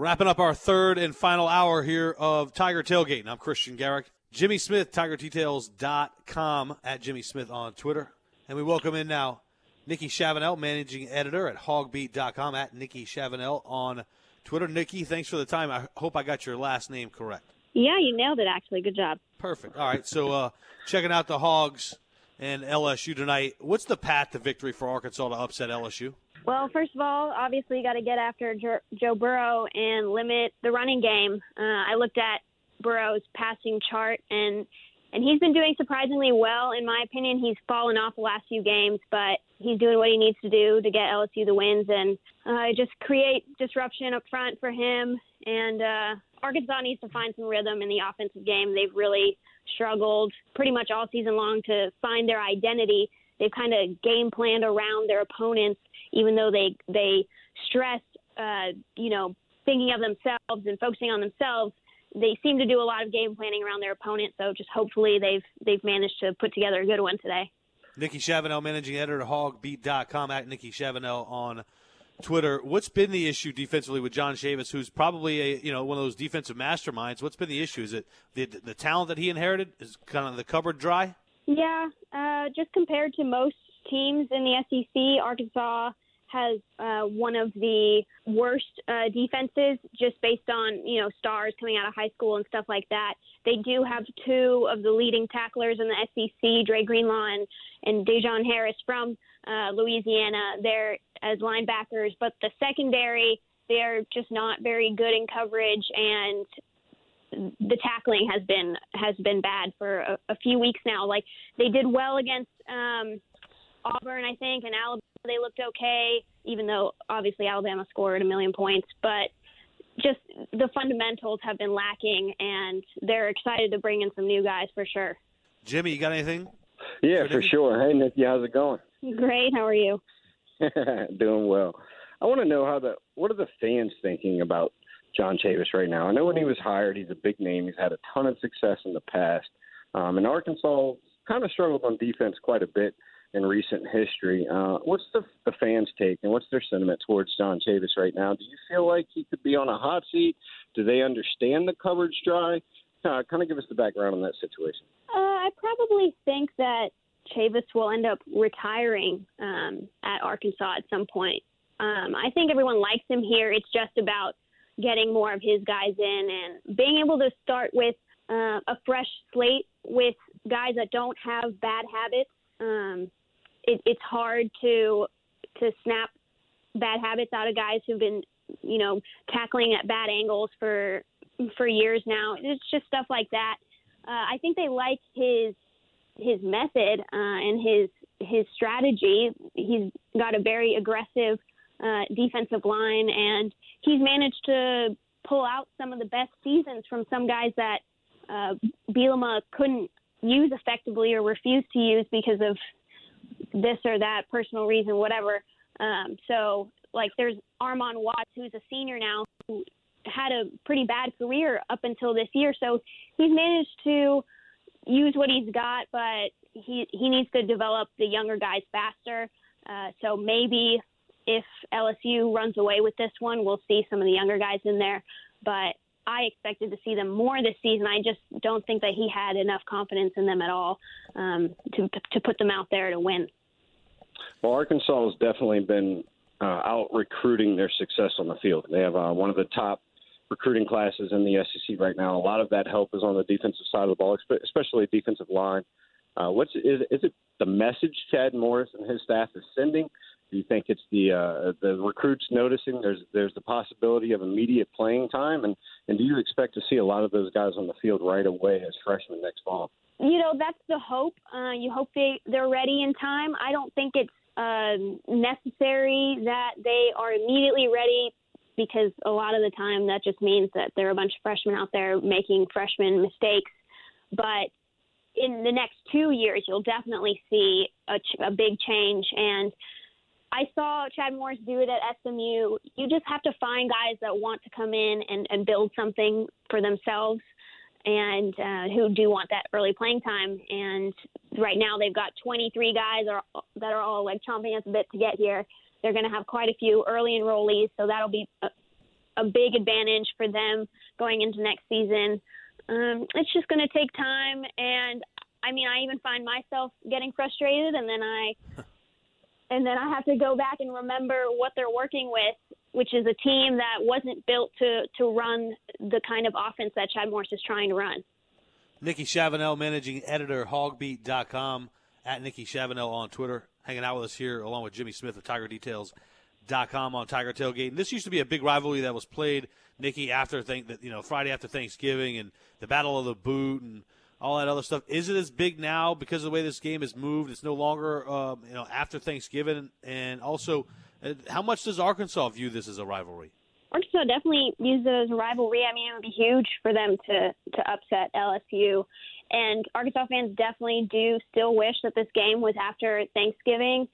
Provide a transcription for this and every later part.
Wrapping up our third and final hour here of Tiger Tailgate. I'm Christian Garrick. Jimmy Smith, TigerDetails.com, at Jimmy Smith on Twitter. And we welcome in now Nikki Chavanelle, managing editor at hawgbeat.com, at Nikki Chavanelle on Twitter. Nikki, thanks for the time. I hope I got your last name correct. Yeah, you nailed it, actually. Good job. Perfect. All right. So, uh, checking out the Hogs and LSU tonight. What's the path to victory for Arkansas to upset LSU? Well, first of all, obviously, you got to get after Joe Burrow and limit the running game. Uh, I looked at Burrow's passing chart, and and he's been doing surprisingly well, in my opinion. He's fallen off the last few games, but he's doing what he needs to do to get LSU the wins and uh, just create disruption up front for him. And uh, Arkansas needs to find some rhythm in the offensive game. They've really struggled pretty much all season long to find their identity. They've kind of game planned around their opponents, even though they they stress, uh, you know, thinking of themselves and focusing on themselves. They seem to do a lot of game planning around their opponent. So just hopefully they've they've managed to put together a good one today. Nikki Chavanelle, managing editor at HawgBeat.com, at Nikki Chavanelle on Twitter. What's been the issue defensively with John Chavis, who's probably a you know one of those defensive masterminds? What's been the issue? Is it the the talent that he inherited? Is kind of the cupboard dry? Yeah, uh, just compared to most teams in the SEC, Arkansas has uh, one of the worst uh, defenses just based on you know stars coming out of high school and stuff like that. They do have two of the leading tacklers in the SEC, Dre Greenlaw and, and Dejon Harris from uh, Louisiana. They're as linebackers, but the secondary they're just not very good in coverage and the tackling has been has been bad for a, a few weeks now. Like they did well against um, Auburn, I think, and Alabama. They looked okay, even though obviously Alabama scored a million points. But just the fundamentals have been lacking, and they're excited to bring in some new guys for sure. Jimmy, you got anything? Yeah, for, for sure. Hey, Nikki, how's it going? Great. How are you? Doing well. I want to know how the what are the fans thinking about John Chavis right now? I know when he was hired, he's a big name. He's had a ton of success in the past. Um, and Arkansas kind of struggled on defense quite a bit in recent history. Uh, what's the, the fans' take and what's their sentiment towards John Chavis right now? Do you feel like he could be on a hot seat? Do they understand the coverage dry? Uh, kind of give us the background on that situation. Uh, I probably think that Chavis will end up retiring um, at Arkansas at some point. Um, I think everyone likes him here. It's just about getting more of his guys in and being able to start with uh, a fresh slate with guys that don't have bad habits. Um, it, it's hard to to snap bad habits out of guys who've been, you know, tackling at bad angles for for years now. It's just stuff like that. Uh, I think they like his his method uh, and his his strategy. He's got a very aggressive uh, defensive line, and he's managed to pull out some of the best seasons from some guys that uh, Bielema couldn't use effectively or refused to use because of this or that personal reason, whatever. Um, so, like, there's Armon Watts, who's a senior now, who had a pretty bad career up until this year. So he's managed to use what he's got, but he he needs to develop the younger guys faster. Uh, so maybe if LSU runs away with this one, we'll see some of the younger guys in there. But I expected to see them more this season. I just don't think that he had enough confidence in them at all um, to to put them out there to win. Well, Arkansas has definitely been uh, out recruiting their success on the field. They have uh, one of the top recruiting classes in the SEC right now. A lot of that help is on the defensive side of the ball, especially defensive line. Uh, what's is, is it the message Chad Morris and his staff is sending? Do you think it's the uh, the recruits noticing there's there's the possibility of immediate playing time, and and do you expect to see a lot of those guys on the field right away as freshmen next fall? You know that's the hope. Uh, you hope they they're ready in time. I don't think it's uh, necessary that they are immediately ready because a lot of the time that just means that there are a bunch of freshmen out there making freshman mistakes. But in the next two years, you'll definitely see a, a big change. And I saw Chad Morris do it at SMU. You just have to find guys that want to come in and, and build something for themselves and uh, who do want that early playing time. And right now they've got 23 guys are, that are all like chomping at the bit to get here. They're going to have quite a few early enrollees, so that'll be a, a big advantage for them going into next season. Um, it's just going to take time, and I mean, I even find myself getting frustrated, and then I, and then I have to go back and remember what they're working with, which is a team that wasn't built to to run the kind of offense that Chad Morris is trying to run. Nikki Chavanelle, managing editor, hawgbeat.com, at Nikki Chavanelle on Twitter, hanging out with us here along with Jimmy Smith of TigerDetails.com on Tiger Tailgate. And this used to be a big rivalry that was played, Nikki, after that you know Friday after Thanksgiving and the Battle of the Boot and all that other stuff. Is it as big now because of the way this game has moved? It's no longer um, you know after Thanksgiving, and also, uh, how much does Arkansas view this as a rivalry? Arkansas definitely views it as a rivalry. I mean, it would be huge for them to to upset LSU, and Arkansas fans definitely do still wish that this game was after Thanksgiving.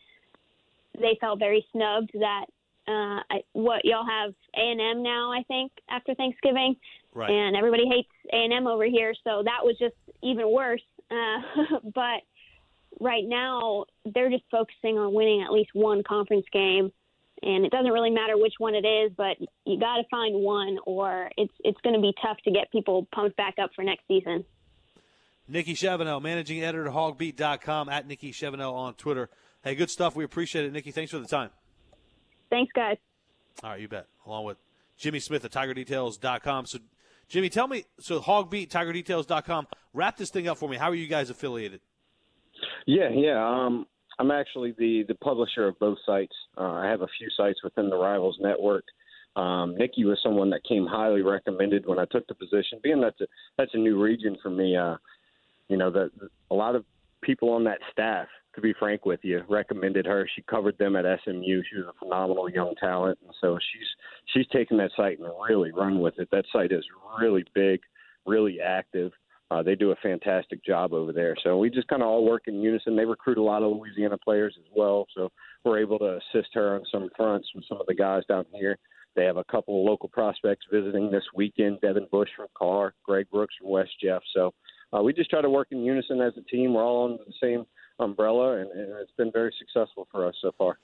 They felt very snubbed that uh, I, what y'all have A and M now, I think, after Thanksgiving, right. and everybody hates A and M over here, so that was just even worse. Uh, but right now, they're just focusing on winning at least one conference game, and it doesn't really matter which one it is, but you got to find one, or it's it's going to be tough to get people pumped back up for next season. Nikki Chavanelle, managing editor, hawgbeat.com, at Nikki Chavanelle on Twitter. Hey, good stuff. We appreciate it, Nikki. Thanks for the time. Thanks, guys. All right, you bet. Along with Jimmy Smith at TigerDetails.com. So, Jimmy, tell me, so Hawgbeat, TigerDetails.com, wrap this thing up for me. How are you guys affiliated? Yeah, yeah. Um, I'm actually the, the publisher of both sites. Uh, I have a few sites within the Rivals Network. Um, Nikki was someone that came highly recommended when I took the position. Being that's a that's a new region for me. Uh, you know, that a lot of people on that staff, to be frank with you, recommended her. She covered them at SMU. She was a phenomenal young talent, and so she's she's taken that site and really run with it. That site is really big, really active. Uh, they do a fantastic job over there. So we just kind of all work in unison. They recruit a lot of Louisiana players as well, so we're able to assist her on some fronts with some of the guys down here. They have a couple of local prospects visiting this weekend: Devin Bush from Karr, Greg Brooks from West Jeff. So uh, we just try to work in unison as a team. We're all on the same umbrella, and, and it's been very successful for us so far.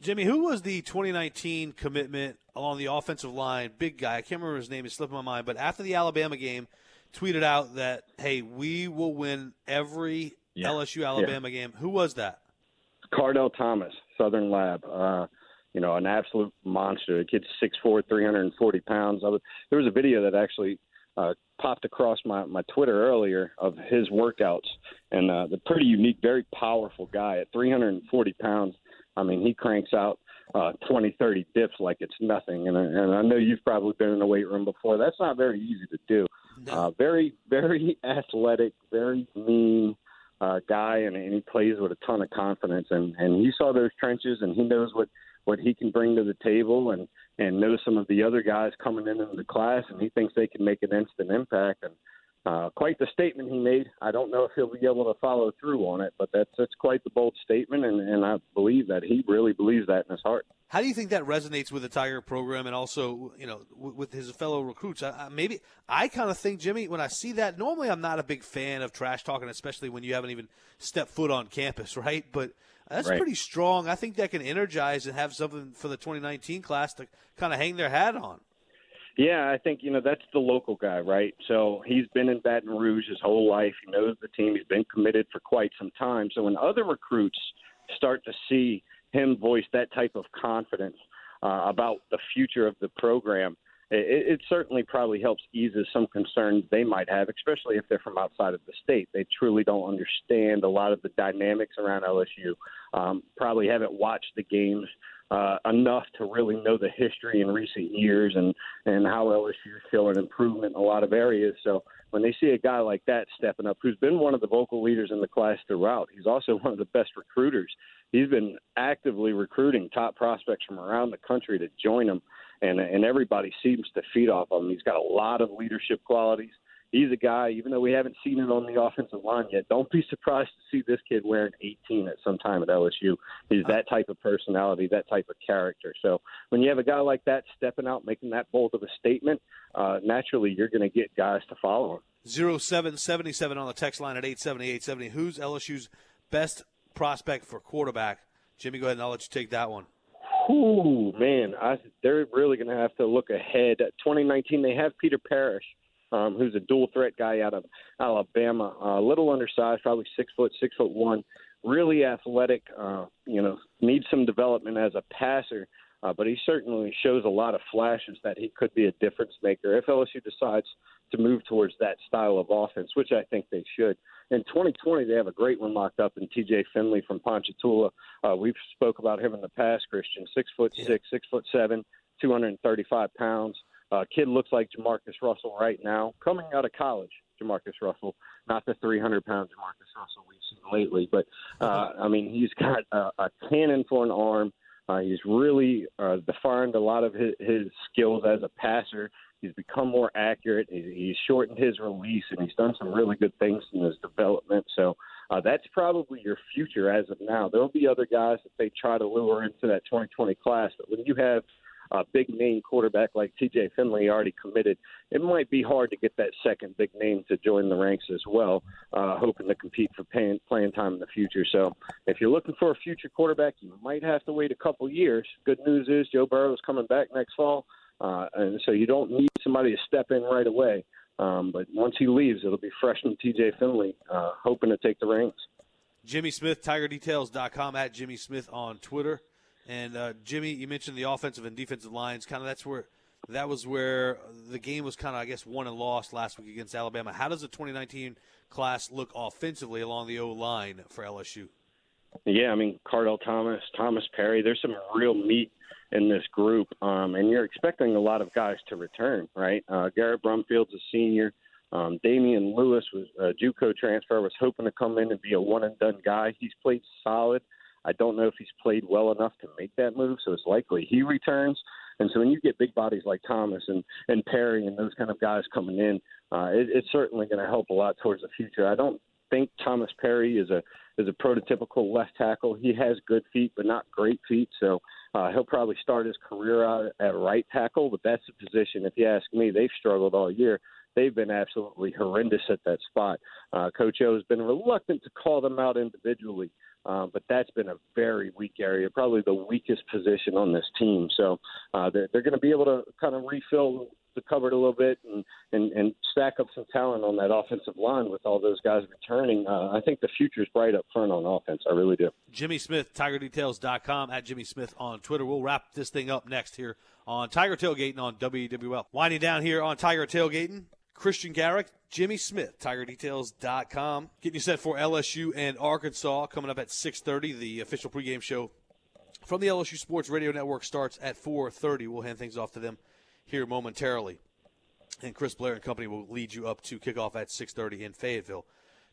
Jimmy, who was the 2019 commitment along the offensive line? Big guy. I can't remember his name. It's slipping my mind. But after the Alabama game, tweeted out that, hey, we will win every Yeah. LSU Alabama game. Who was that? Kardell Thomas, Southern Lab. Uh, you know, an absolute monster. The kid's 6'4", 340 pounds. I was, there was a video that actually uh, popped across my, my Twitter earlier of his workouts, and uh, the pretty unique, very powerful guy at 340 pounds. I mean, he cranks out uh, 20, 30 dips like it's nothing. And, and I know you've probably been in the weight room before. That's not very easy to do. Uh, very, very athletic, very mean uh, guy, and, and he plays with a ton of confidence. And, and he saw those trenches, and he knows what, what he can bring to the table, and, and knows some of the other guys coming in into the class, and he thinks they can make an instant impact. And uh, quite the statement he made. I don't know if he'll be able to follow through on it, but that's that's quite the bold statement, and, and I believe that he really believes that in his heart. How do you think that resonates with the Tiger program and also, you know, w- with his fellow recruits? I, I, maybe I kind of think, Jimmy, when I see that, normally I'm not a big fan of trash talking, especially when you haven't even stepped foot on campus, right? But that's Right. pretty strong. I think that can energize and have something for the 2019 class to kind of hang their hat on. Yeah, I think you know that's the local guy, right? So he's been in Baton Rouge his whole life. He knows the team. He's been committed for quite some time. So when other recruits start to see him voice that type of confidence uh, about the future of the program, it, it certainly probably helps eases some concerns they might have, especially if they're from outside of the state. They truly don't understand a lot of the dynamics around LSU. Um, probably haven't watched the games uh, enough to really know the history in recent years and and how LSU is showing improvement in a lot of areas. So when they see a guy like that stepping up, who's been one of the vocal leaders in the class throughout, he's also one of the best recruiters. He's been actively recruiting top prospects from around the country to join him, and and everybody seems to feed off of him. He's got a lot of leadership qualities. He's a guy, even though we haven't seen it on the offensive line yet, don't be surprised to see this kid wearing 18 at some time at LSU. He's that type of personality, that type of character. So when you have a guy like that stepping out, making that bold of a statement, uh, naturally you're going to get guys to follow him. 0777 on the text line at 87870. Who's LSU's best prospect for quarterback? Jimmy, go ahead and I'll let you take that one. Ooh, man, I, they're really going to have to look ahead. 2019, they have Peter Parrish, um, who's a dual threat guy out of Alabama, uh, a little undersized, probably six foot, six foot one, really athletic. Uh, you know, needs some development as a passer, uh, but he certainly shows a lot of flashes that he could be a difference maker if LSU decides to move towards that style of offense, which I think they should. In 2020, they have a great one locked up in T.J. Finley from Ponchatoula. Uh, we've spoke about him in the past. Christian, six foot yeah. six, six foot seven, 235 pounds. Uh, kid looks like Jamarcus Russell right now, coming out of college. Jamarcus Russell, not the 300 pound Jamarcus Russell we've seen lately, but uh, I mean he's got a, a cannon for an arm. Uh, he's really uh, defined a lot of his, his skills as a passer. He's become more accurate. He's shortened his release, and he's done some really good things in his development. So uh, that's probably your future as of now. There'll be other guys that they try to lure into that 2020 class, but when you have a big name quarterback like TJ Finley already committed, it might be hard to get that second big name to join the ranks as well, uh, hoping to compete for paying, playing time in the future. So if you're looking for a future quarterback, you might have to wait a couple years. Good news is Joe Burrow is coming back next fall, uh, and so you don't need somebody to step in right away. Um, but once he leaves, it'll be freshman TJ Finley, uh, hoping to take the reins. Jimmy Smith, TigerDetails.com, at Jimmy Smith on Twitter. And uh, Jimmy, you mentioned the offensive and defensive lines. Kind of that's where that was where the game was kind of, I guess, won and lost last week against Alabama. How does the 2019 class look offensively along the O line for LSU? Yeah, I mean Kardell Thomas, Thomas Perry. There's some real meat in this group, um, and you're expecting a lot of guys to return, right? Uh, Garrett Brumfield's a senior. Um, Damien Lewis was a JUCO transfer. Was hoping to come in and be a one and done guy. He's played solid. I don't know if he's played well enough to make that move, so it's likely he returns. And so when you get big bodies like Thomas and and Perry and those kind of guys coming in, uh, it, it's certainly going to help a lot towards the future. I don't think Thomas Perry is a is a prototypical left tackle. He has good feet, but not great feet. So uh, he'll probably start his career out at right tackle, but that's a position. If you ask me, they've struggled all year. They've been absolutely horrendous at that spot. Uh, Coach O has been reluctant to call them out individually. Um, but that's been a very weak area, probably the weakest position on this team. So uh, they're, they're going to be able to kind of refill the cupboard a little bit and, and, and stack up some talent on that offensive line with all those guys returning. Uh, I think the future is bright up front on offense. I really do. Jimmy Smith, TigerDetails.com, at Jimmy Smith on Twitter. We'll wrap this thing up next here on Tiger Tailgating on WWL. Winding down here on Tiger Tailgating, Christian Garrick, Jimmy Smith, TigerDetails.com. Getting you set for LSU and Arkansas coming up at 6.30. The official pregame show from the LSU Sports Radio Network starts at 4.30. We'll hand things off to them here momentarily. And Chris Blair and company will lead you up to kickoff at 6.30 in Fayetteville.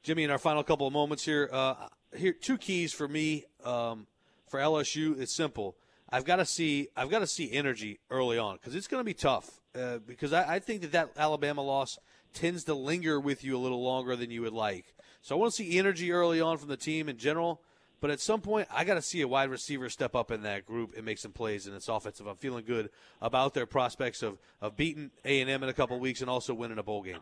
Jimmy, in our final couple of moments here, uh, here two keys for me um, for LSU. It's simple. I've got to see I've got to see energy early on because it's going to be tough. Uh, because I, I, think that that Alabama loss tends to linger with you a little longer than you would like. So I want to see energy early on from the team in general. But at some point, I got to see a wide receiver step up in that group and make some plays in its offensive. I'm feeling good about their prospects of, of beating A&M in a couple weeks and also winning a bowl game.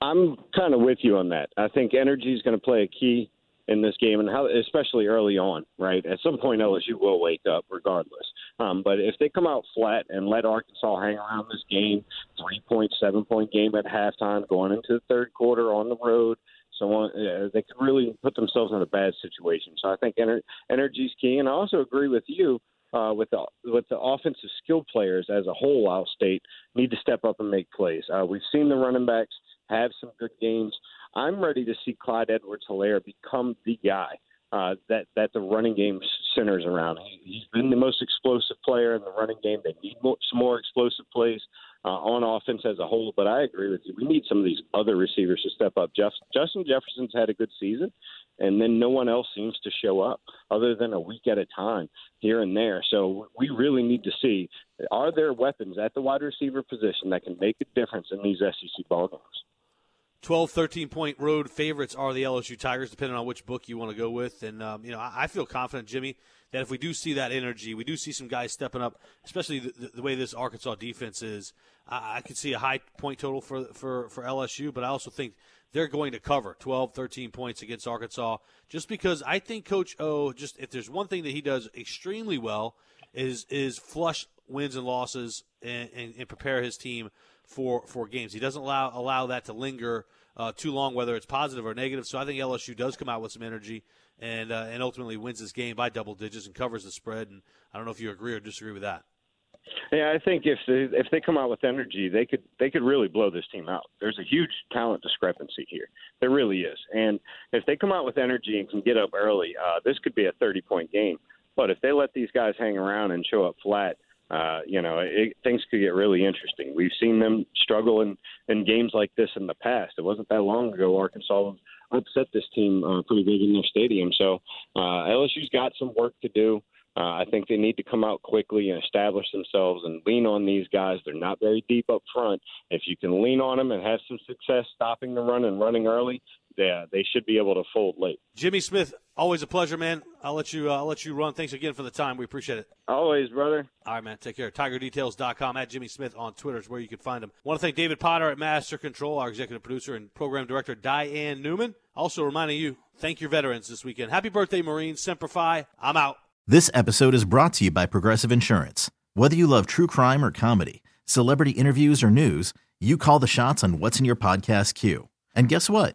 I'm kind of with you on that. I think energy is going to play a key in this game, and how, especially early on, right? At some point, LSU will wake up regardless. Um, but if they come out flat and let Arkansas hang around this game, three point, seven point game at halftime, going into the third quarter on the road, so on, uh, they could really put themselves in a bad situation. So I think ener- energy is key, and I also agree with you. Uh, with the with the offensive skill players as a whole, out state need to step up and make plays. Uh, we've seen the running backs have some good games. I'm ready to see Clyde Edwards-Helaire become the guy uh, that that the running game centers around. He, he's been the most explosive player in the running game. They need more, some more explosive plays uh, on offense as a whole. But I agree with you. We need some of these other receivers to step up. Jeff, Justin Jefferson's had a good season, and then no one else seems to show up other than a week at a time here and there. So we really need to see are there weapons at the wide receiver position that can make a difference in these SEC ball games. 12, 13 point road favorites are the LSU Tigers, depending on which book you want to go with. And, um, you know, I, I, feel confident, Jimmy, that if we do see that energy, we do see some guys stepping up, especially the, the way this Arkansas defense is. I, I could see a high point total for, for, for LSU, but I also think they're going to cover 12, 13 points against Arkansas just because I think Coach O, just if there's one thing that he does extremely well, is is flush wins and losses and, and, and prepare his team for for games. He doesn't allow allow that to linger uh, too long, whether it's positive or negative. So I think LSU does come out with some energy and uh, and ultimately wins this game by double digits and covers the spread. And I don't know if you agree or disagree with that. Yeah, I think if they, if they come out with energy, they could they could really blow this team out. There's a huge talent discrepancy here. There really is. And if they come out with energy and can get up early, uh, this could be a 30 point game. But if they let these guys hang around and show up flat, uh, you know, it, things could get really interesting. We've seen them struggle in, in games like this in the past. It wasn't that long ago Arkansas upset this team uh, pretty big in their stadium. So uh, LSU's got some work to do. Uh, I think they need to come out quickly and establish themselves and lean on these guys. They're not very deep up front. If you can lean on them and have some success stopping the run and running early, yeah, they should be able to fold late. Jimmy Smith, always a pleasure, man. I'll let you. Uh, I'll let you run. Thanks again for the time. We appreciate it. Always, brother. All right, man. Take care. TigerDetails.com at Jimmy Smith on Twitter is where you can find him. want to thank David Potter at Master Control, our executive producer and program director Diane Newman. Also reminding you, thank your veterans this weekend. Happy birthday, Marines. Semper Fi. I'm out. This episode is brought to you by Progressive Insurance. Whether you love true crime or comedy, celebrity interviews or news, you call the shots on what's in your podcast queue. And guess what?